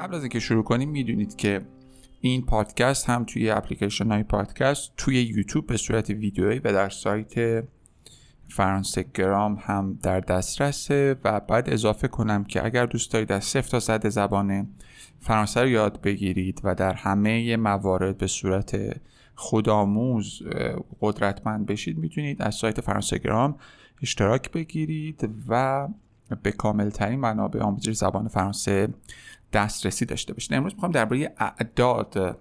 قبل از اینکه شروع کنیم می‌دونید که این پادکست هم توی اپلیکیشن های پادکست توی یوتیوب به صورت ویدیویی و در سایت فرانسه گرام هم در دسترسه و بعد اضافه کنم که اگر دوست دارید از صفر تا صد زبان فرانسه رو یاد بگیرید و در همه موارد به صورت خودآموز قدرتمند بشید می‌تونید از سایت فرانسه گرام اشتراک بگیرید و به کامل ترین منابع آموزش زبان فرانسه دسترسی داشته باشید امروز می‌خوام درباره اعداد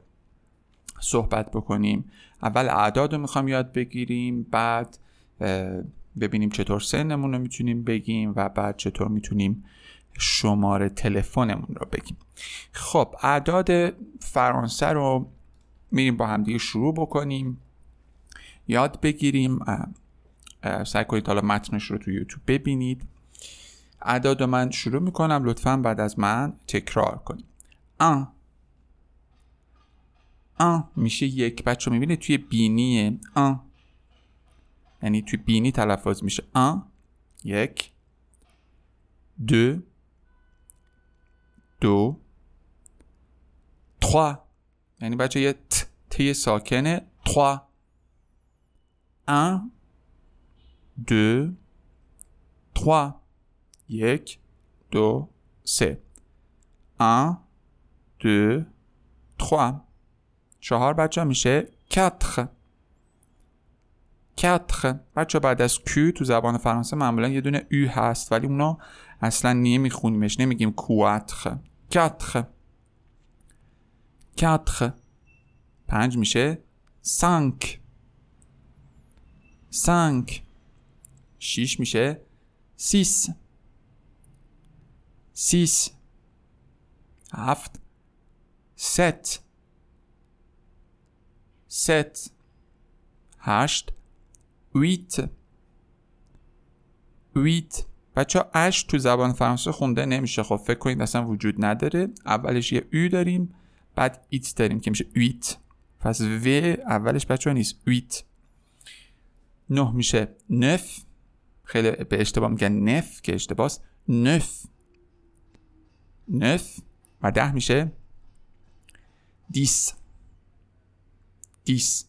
صحبت بکنیم. اول اعداد رو می‌خوام یاد بگیریم بعد ببینیم چطور سنمون رو می‌تونیم بگیم و بعد چطور می‌تونیم شماره تلفنمون رو بگیم. خب اعداد فرانسه رو میریم با همدیگه شروع بکنیم. یاد بگیریم سعی کنید حالا متنش رو تو یوتیوب ببینید. اعداد من شروع می‌کنم لطفا بعد از من تکرار کنیم. ان ان میشه یک. بچه می‌بینه توی بینیه. ان یعنی توی بینی تلفظ میشه. ان یک. دو. دو. تخوا یعنی بچه یه ت تی ساکنه تخوا ان دو. تخوا یک دو سه. un دو trois چهار بچه میشه quatre quatre بچه بعد از Q تو زبان فرانسه معمولا یه دونه U هست ولی اونا اصلا نمیخونیمش نمیگیم quatre quatre quatre پنج میشه cinq cinq شیش میشه six 6 هفت ست ست هشت ویت ویت بچه ها اش تو زبان فرانسه خونده نمیشه. خب فکر کنید اصلا وجود نداره. اولش یه او داریم بعد ایت داریم که میشه ویت پس و اولش بچه ها نیست. ویت نه میشه نف. خیلی به اشتباه میگن نف که اشتباهست نف. نف و ده میشه دیس. دیس.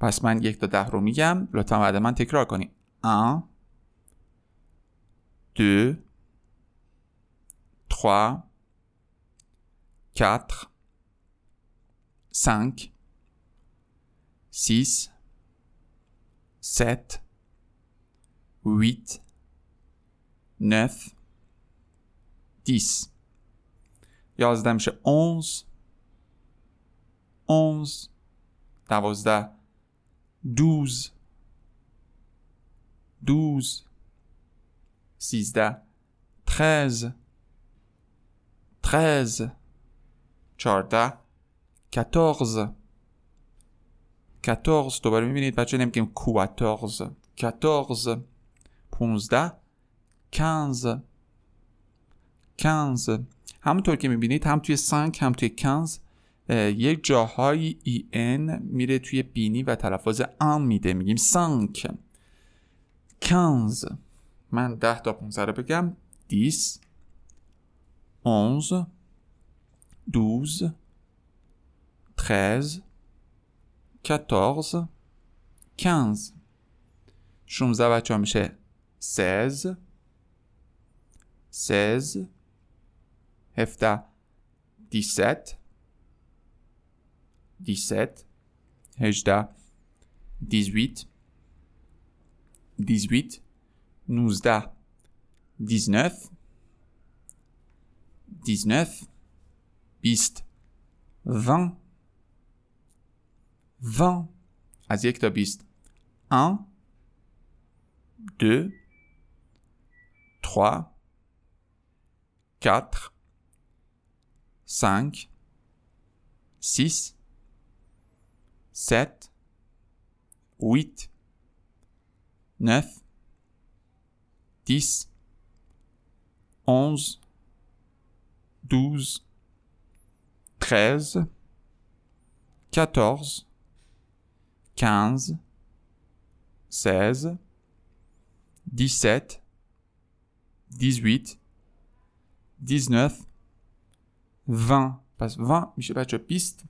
پس من یک تا ده رو میگم. لطفا بعد من تکرار کنیم. 1 دو. 3 4 5 6 7 8 9 10 یازده میشه 11 11 دوازده. 12 12 سیزده. 13 13 چارده 14 14 دوباره می‌بینید بچه نمیگیم 14 14 15 15 15 همونطور که می‌بینید هم توی سانک هم توی کنز یک جاهایی ای ان میره توی بینی و تلفظ ام میده. میگیم سانک. کنز من ده تا 15 رو بگم. دیس اونز دوز ترز کتارز کنز شونزه بچه ها میشه سیز سیز 17 17 17 18 18 18 19 19 19 20 20 20 از یک تا 20 1 2, 3, 4, 5, 6, 7, 8, 9, 10, 11, 12, 13, 14, 15, 16, 17, 18, 19, 20 پس 20 میشه بچه 20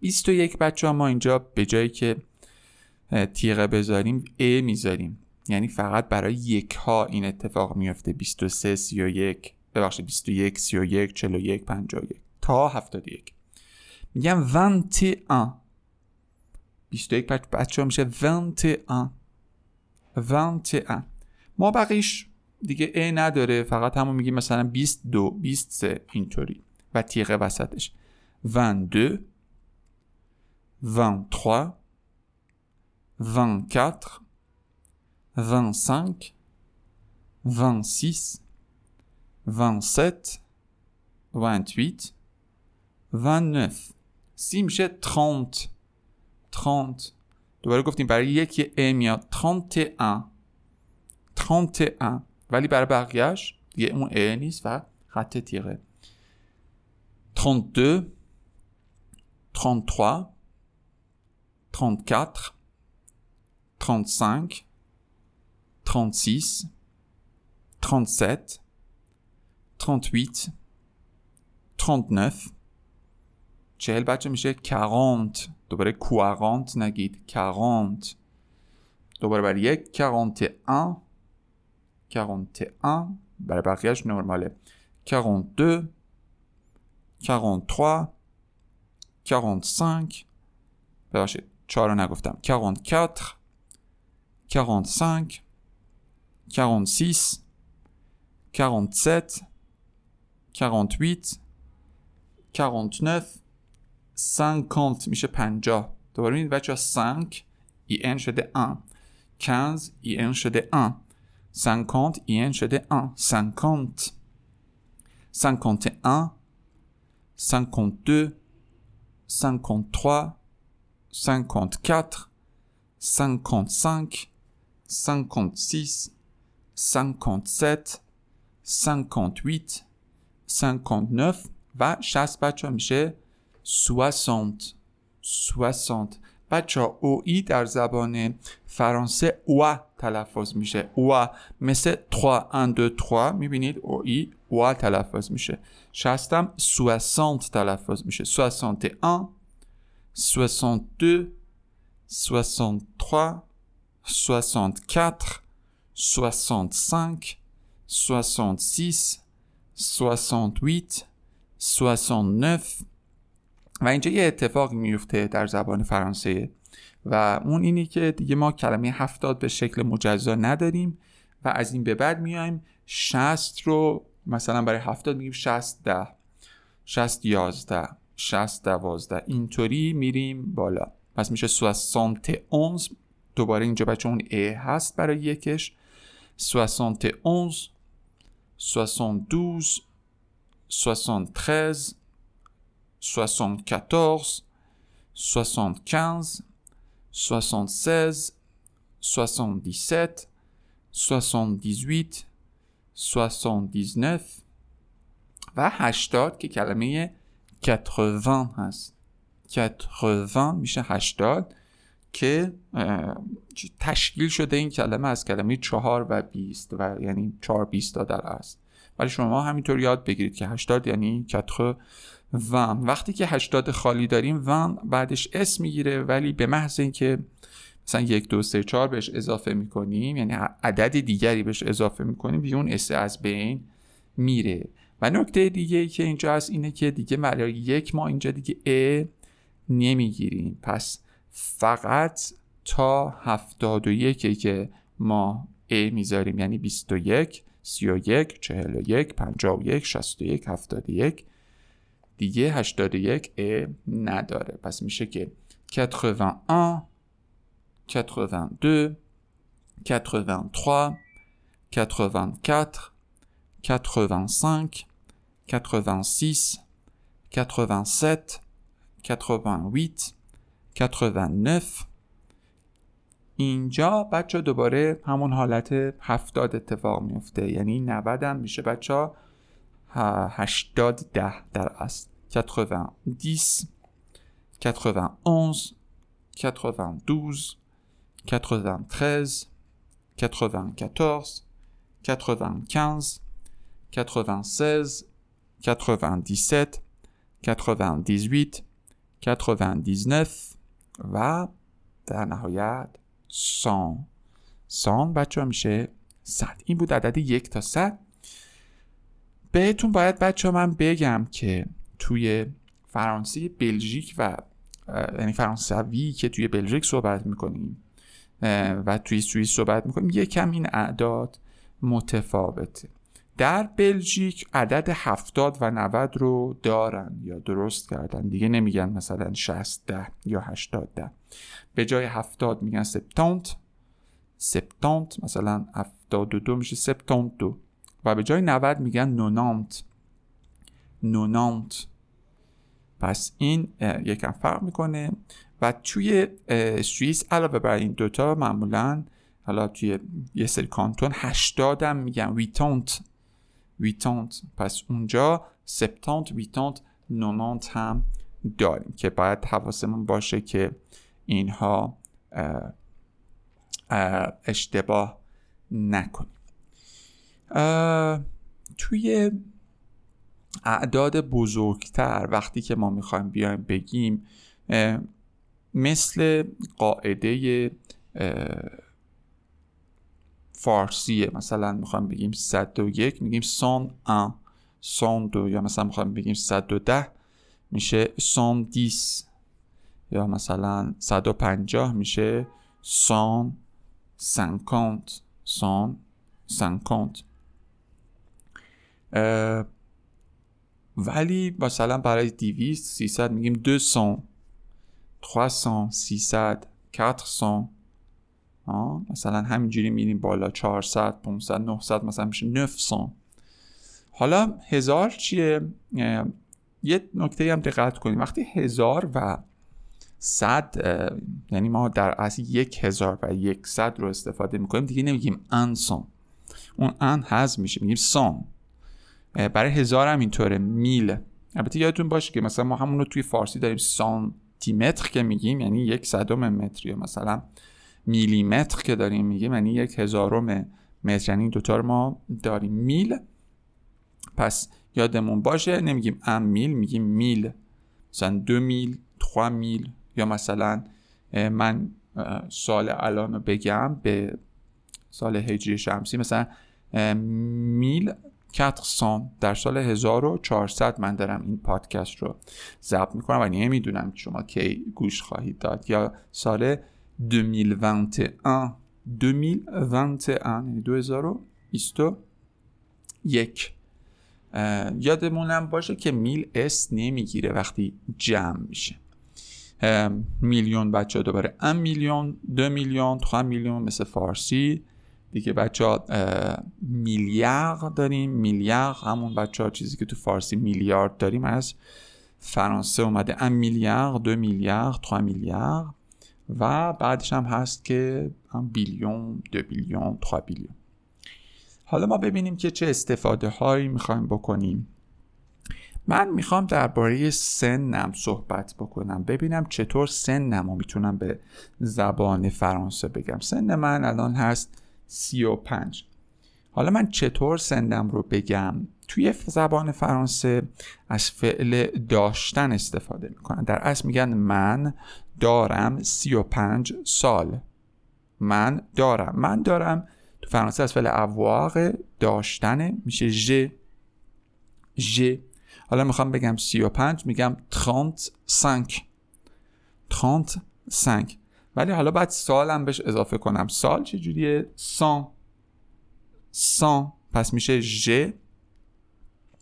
21 بچه ها ما اینجا به جایی که تیغه بذاریم A می‌ذاریم. یعنی فقط برای یک ها این اتفاق میفته 23 31 ببخشید 21 31 41 51 تا 71 میگم 21 21 بچه ها میشه 21 21 ما بقیش دیگه A نداره. فقط همون میگیم مثلا 22 23 اینطوری. و تیغه وسطش 22 23 24 25 26 27 28 29 سی میشه 30 30 دوباره گفتیم برای یکی A میاد 31 31 ولی برای بقیهش دیگه اون A نیست و خط تیغه 32 33 34 35 36 37 38 39 چهل بچه میشه 40 دوباره 40 نگید 40 دوباره برای یک 41 41 برای بقیهش نرماله 42 43 45 ببخشید 4 رو نگفتم 44 45 46 47 48 49 50 میشه 50 دوباره این بچه 5 ای ان شده 1 15 ای ان شده 1 50 ای ان شده 1 50 51 52 53 54 55 56 57 58 59 و 60 بچه میشه 60 60 بچه او ای در زبان فرانسه او تلفظ میشه. او مثل 3 1 2 3 می‌بینید؟ او ای او تلفظ میشه. شستم 60 تلفظ میشه. 61 62 63 64 65 66 68 69 و اینجا یه اتفاقی میفته در زبان فرانسه و اون اینی که دیگه ما کلمه هفتاد به شکل مجزا نداریم و از این به بعد میایم 60 رو مثلا برای هفتاد میگیم 60 ده 60 یازده 60 دوازده اینطوری میریم بالا. پس میشه 71 دوباره اینجا بچه اون ا هست برای یکش. 71 72 73 74, 75, 76, 77, 78, 79 و 80 که کلمه 80 هست. 80 میشه 80 که تشکیل شده این کلمه از کلمه 4 و 20 و یعنی 4 20 در است ولی شما همینطور یاد بگیرید که 80 یعنی 80 ون وقتی که 80 خالی داریم ون بعدش اسم می‌گیره ولی به محض اینکه مثلا یک دو سه چهار بهش اضافه می‌کنیم یعنی عدد دیگری بهش اضافه می‌کنیم بیون اس از بین میره. و نکته دیگه ای که اینجا هست اینه که دیگه برای یک ما اینجا دیگه ا نمی‌گیریم. پس فقط تا 71 که ما ا می‌ذاریم. یعنی 21 31 41 51 61 71 دیگه 81 ا نداره. پس میشه که 81 82 83 84 85 86 87 88 89 اینجا بچه دوباره همون حالت هفتاد اتفاق میفته یعنی 90 هم میشه بچه 80 ده در اصل 90 10 91 92 93 94 95 96 97 98 99 و در نهایت 100 100 بچه ها میشه 100 این بود عدد یک تا 100 بهتون باید بچه من بگم که توی فرانسه بلژیک و یعنی فرانسوی که توی بلژیک صحبت می‌کنیم و توی سوئیس صحبت می‌کنیم یکم این اعداد متفاوته. در بلژیک عدد 70 و 90 رو دارن یا درست کردن. دیگه نمیگن مثلا 60 ده یا 80 ده. به جای 70 میگن سپتانت. سپتانت مثلا 72 میشه سپتانت دو. و به جای 90 میگن نونانت نونانت پس این یکم فرق می‌کنه. و توی سوئیس علاوه بر این دوتا معمولا حالا توی یه سری کانتون 80 هم میگن ویتانت. ویتانت. پس اونجا سپتانت ویتانت نونانت هم داریم که باید حواسمون باشه که اینها اشتباه نکنیم توی اعداد بزرگتر وقتی که ما می‌خوایم بیایم بگیم مثل قاعده فارسیه مثلا می‌خوایم بگیم 101 میگیم 101 102 یا مثلا می‌خوایم بگیم 110 میشه 110 یا مثلا 150 میشه 150 150 ولی مثلا برای 200 300 میگیم 200 300 300 400 مثلا همینجوری میریم بالا 400 500 900 مثلا میشه 900 حالا هزار چیه؟ یه نکته هم دقت کنیم. وقتی هزار و صد یعنی ما در اصل یک هزار و یک صد رو استفاده می‌کنیم دیگه نمیگیم انسان. اون ان حذف میشه میگیم سان. برای هزار هم اینطوره. میل. البته یادتون باشه که مثلا ما همون رو توی فارسی داریم سانتیمتر که میگیم یعنی یک صدم متر یا مثلا میلیمتر که داریم میگیم یعنی یک هزارم متر. یعنی دوتا رو ما داریم. میل. پس یادمون باشه نمیگیم ام میل میگیم میل. مثلا دو میل تخوا میل. یا مثلا من سال الان بگم به سال هجری شمسی. مثلا میل 400 در سال 1400 من دارم این پادکست رو ضبط می‌کنم و نمی‌دونم شما کی گوش خواهید داد یا سال 2021 2021 یعنی 2021 یادمونم باشه که میل اس نمی‌گیره وقتی جمع میشه. میلیون بچه دوباره ام میلیون دو میلیون تخوا میلیون مثل فارسی. دیگه بچه ها میلیارد داریم. میلیارد همون بچه ها چیزی که تو فارسی میلیارد داریم از فرانسه اومده. ام میلیارد دو میلیارد تخوا میلیارد و بعدش هم هست که هم بیلیون دو بیلیون تخوا بیلیون. حالا ما ببینیم که چه استفاده هایی می‌خوایم بکنیم. من می‌خوام درباره سنم صحبت بکنم. ببینم چطور سنم رو می‌تونم به زبان فرانسه بگم. سن من الان هست سی و پنج. حالا من چطور سنم رو بگم؟ توی زبان فرانسه از فعل داشتن استفاده می‌کنن. در اصل میگن من دارم سی و پنج سال. من دارم. من دارم تو فرانسه از فعل اواق داشتنه میشه j'ai. J'ai. حالا می‌خوام بگم 35 میگم 35 35 ولی حالا بعد سالم بهش اضافه کنم. سال چجوریه؟ 100 100 پس میشه j'ai.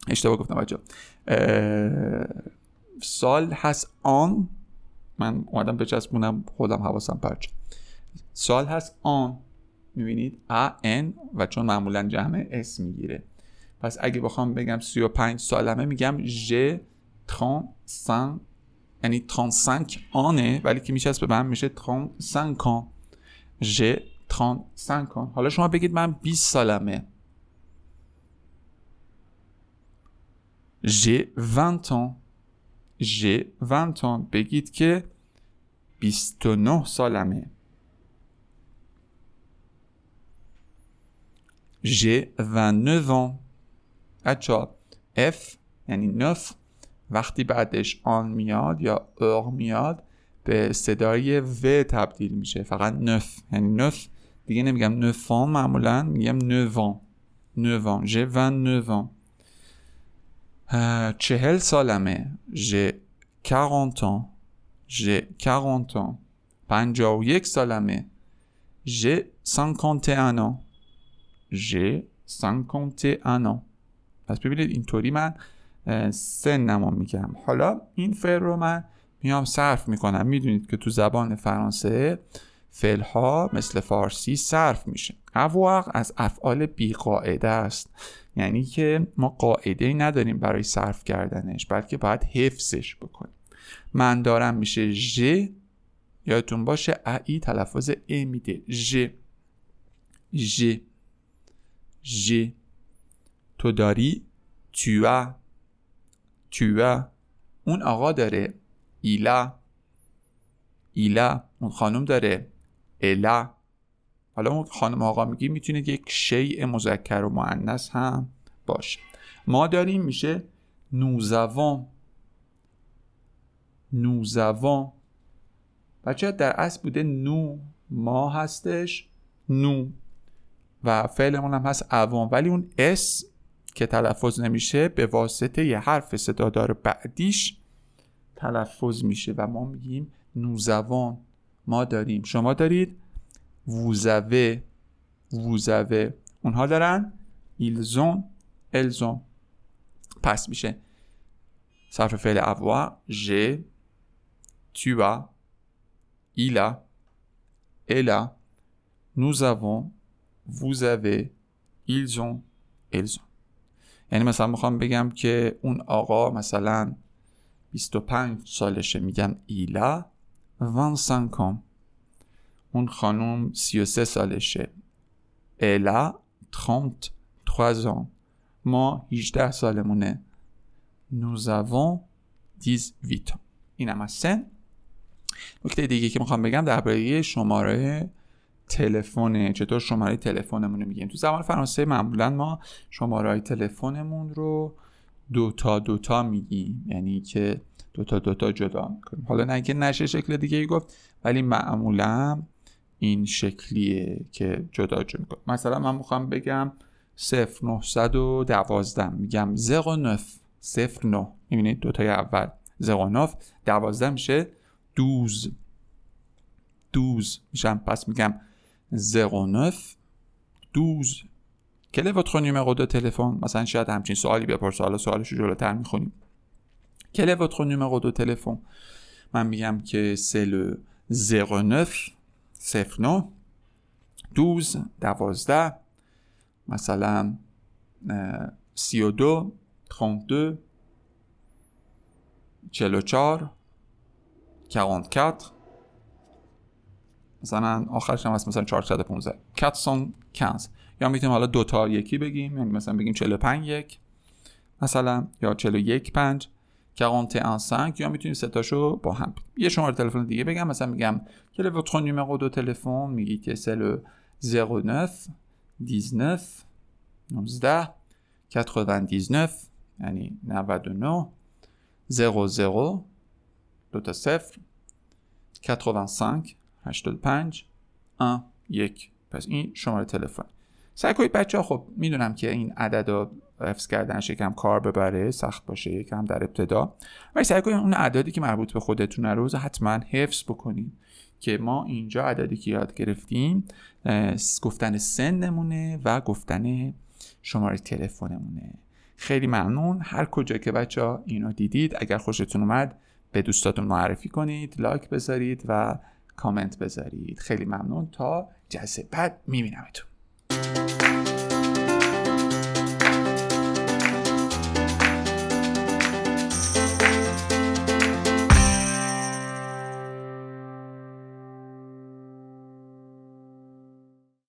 اشتباه گفتم بچه سال هست an. من اومدم بچسبونم خودم حواسم پرت. سال هست an. می‌بینید؟ a n و چون معمولا جمع s می‌گیره. پس اگه بخوام بگم 35 سالمه میگم j'ai 35 یعنی 35 ans ه ولی که میشه به من میشه 35 ans. J'ai 35 ans. حالا شما بگید من 20 سالمه. ژ 20 ans. ژ 20 ans. بگید که 29 سالمه. J'ai 29 ans. بچه F یعنی 9 وقتی بعدش آن میاد یا اور میاد به صدای و تبدیل میشه. فقط نف یعنی نف دیگه نمیگم نفان معمولا میگم نوان neuf ans j'ai 29 چهل سالمه. J'ai 40 ans. J'ai 40 ans. پنجاه و یک سالمه. J'ai 51 ans. J'ai 51 ans. پس ببینید اینطوری من سنمو میگم. حالا این فعل رو من میام صرف می‌کنم. می‌دونید که تو زبان فرانسه فعل ها مثل فارسی صرف میشه. avoir از افعال بی قاعده است. یعنی که ما قاعده ای نداریم برای صرف کردنش بلکه باید حفظش بکنیم. من دارم میشه j'ai. یادتون باشه ai تلفظ é میده. J'ai. J'ai. J'ai. تو داری tu tu اون آقا داره. ایلا ایلا اون خانم داره. الا حالا اون خانم آقا میگی می‌تونه یک شیء مذکر و معنس هم باشه. ما داریم میشه نوزوان نوزوان بچه در اصل بوده نو. ما هستش نو. و فعلمون هم هست اوان ولی اون اس که تلفظ نمیشه به واسطه یه حرف صدادار بعدیش تلفظ میشه و ما میگیم نوزوان. ما داریم. شما دارید ووزوه. ووزوه. اونها دارن ایلزون الزون. پس میشه صرف فعل avoir ژ avons vous avez ils ont elles ont یعنی مثلا می‌خوام بگم که اون آقا مثلا 25 سالشه میگم ایلا 25 ans اون خانم 33 سالشه. الا 33 ans. ما 18 سالمونه. Nous avons 18 ans. اینم از سن. نکته دیگه که می‌خوام بگم درباره شماره تلفن چطور شماره تلفنمون رو میگیم تو زبان فرانسه معمولا ما شماره تلفنمون رو دوتا دوتا میگیم. یعنی که دوتا دوتا جدا می‌کنیم. حالا نه که نشه شکل دیگه ای گفت ولی معمولا این شکلیه که جدا جدا می‌کنیم. مثلا من می‌خوام بگم 0912 میگم 09 09 می‌بینید دوتای اول. 09 12 میشه 12 12 میشم. پس میگم 09 12 quel est votre numéro de téléphone مثلا شاید همچین سوالی بپرسه حالا سوالش رو جلوتر می‌خونیم est votre numéro de téléphone من میگم که c'est le 09 09 12 12 مثلا 32 32 44 44 مثلا آخرش هم هست مثلا 415 415 یا می‌تونیم حالا دو تا یکی بگیم یعنی مثلا بگیم 45 یک مثلا یا 41 5 41 5 یا می‌تونیم سه تاشو با هم یه شماره تلفن دیگه بگم مثلا میگم est votre numéro de téléphone میگی که le 09 19 19 99 یعنی 99 00 دو تا صفر 85 85 1 1 پس این شماره تلفن. سعی کنید بچه ها خب می‌دونم که این عدد رو حفظ کردنش یکم کار ببره سخت باشه یکم در ابتدا. ولی سعی کنید اون عددی که مربوط به خودتون روز حتما حفظ بکنید که ما اینجا عددی که یاد گرفتیم گفتن سنمونه و گفتن شماره تلفنمونه. خیلی ممنون. هر کجا که بچه ها اینو دیدید اگر خوشتون اومد به دوستاتون معرفی کنید لایک بذارید و کامنت بذارید. خیلی ممنون. تا جلسه بعد میبینمتون.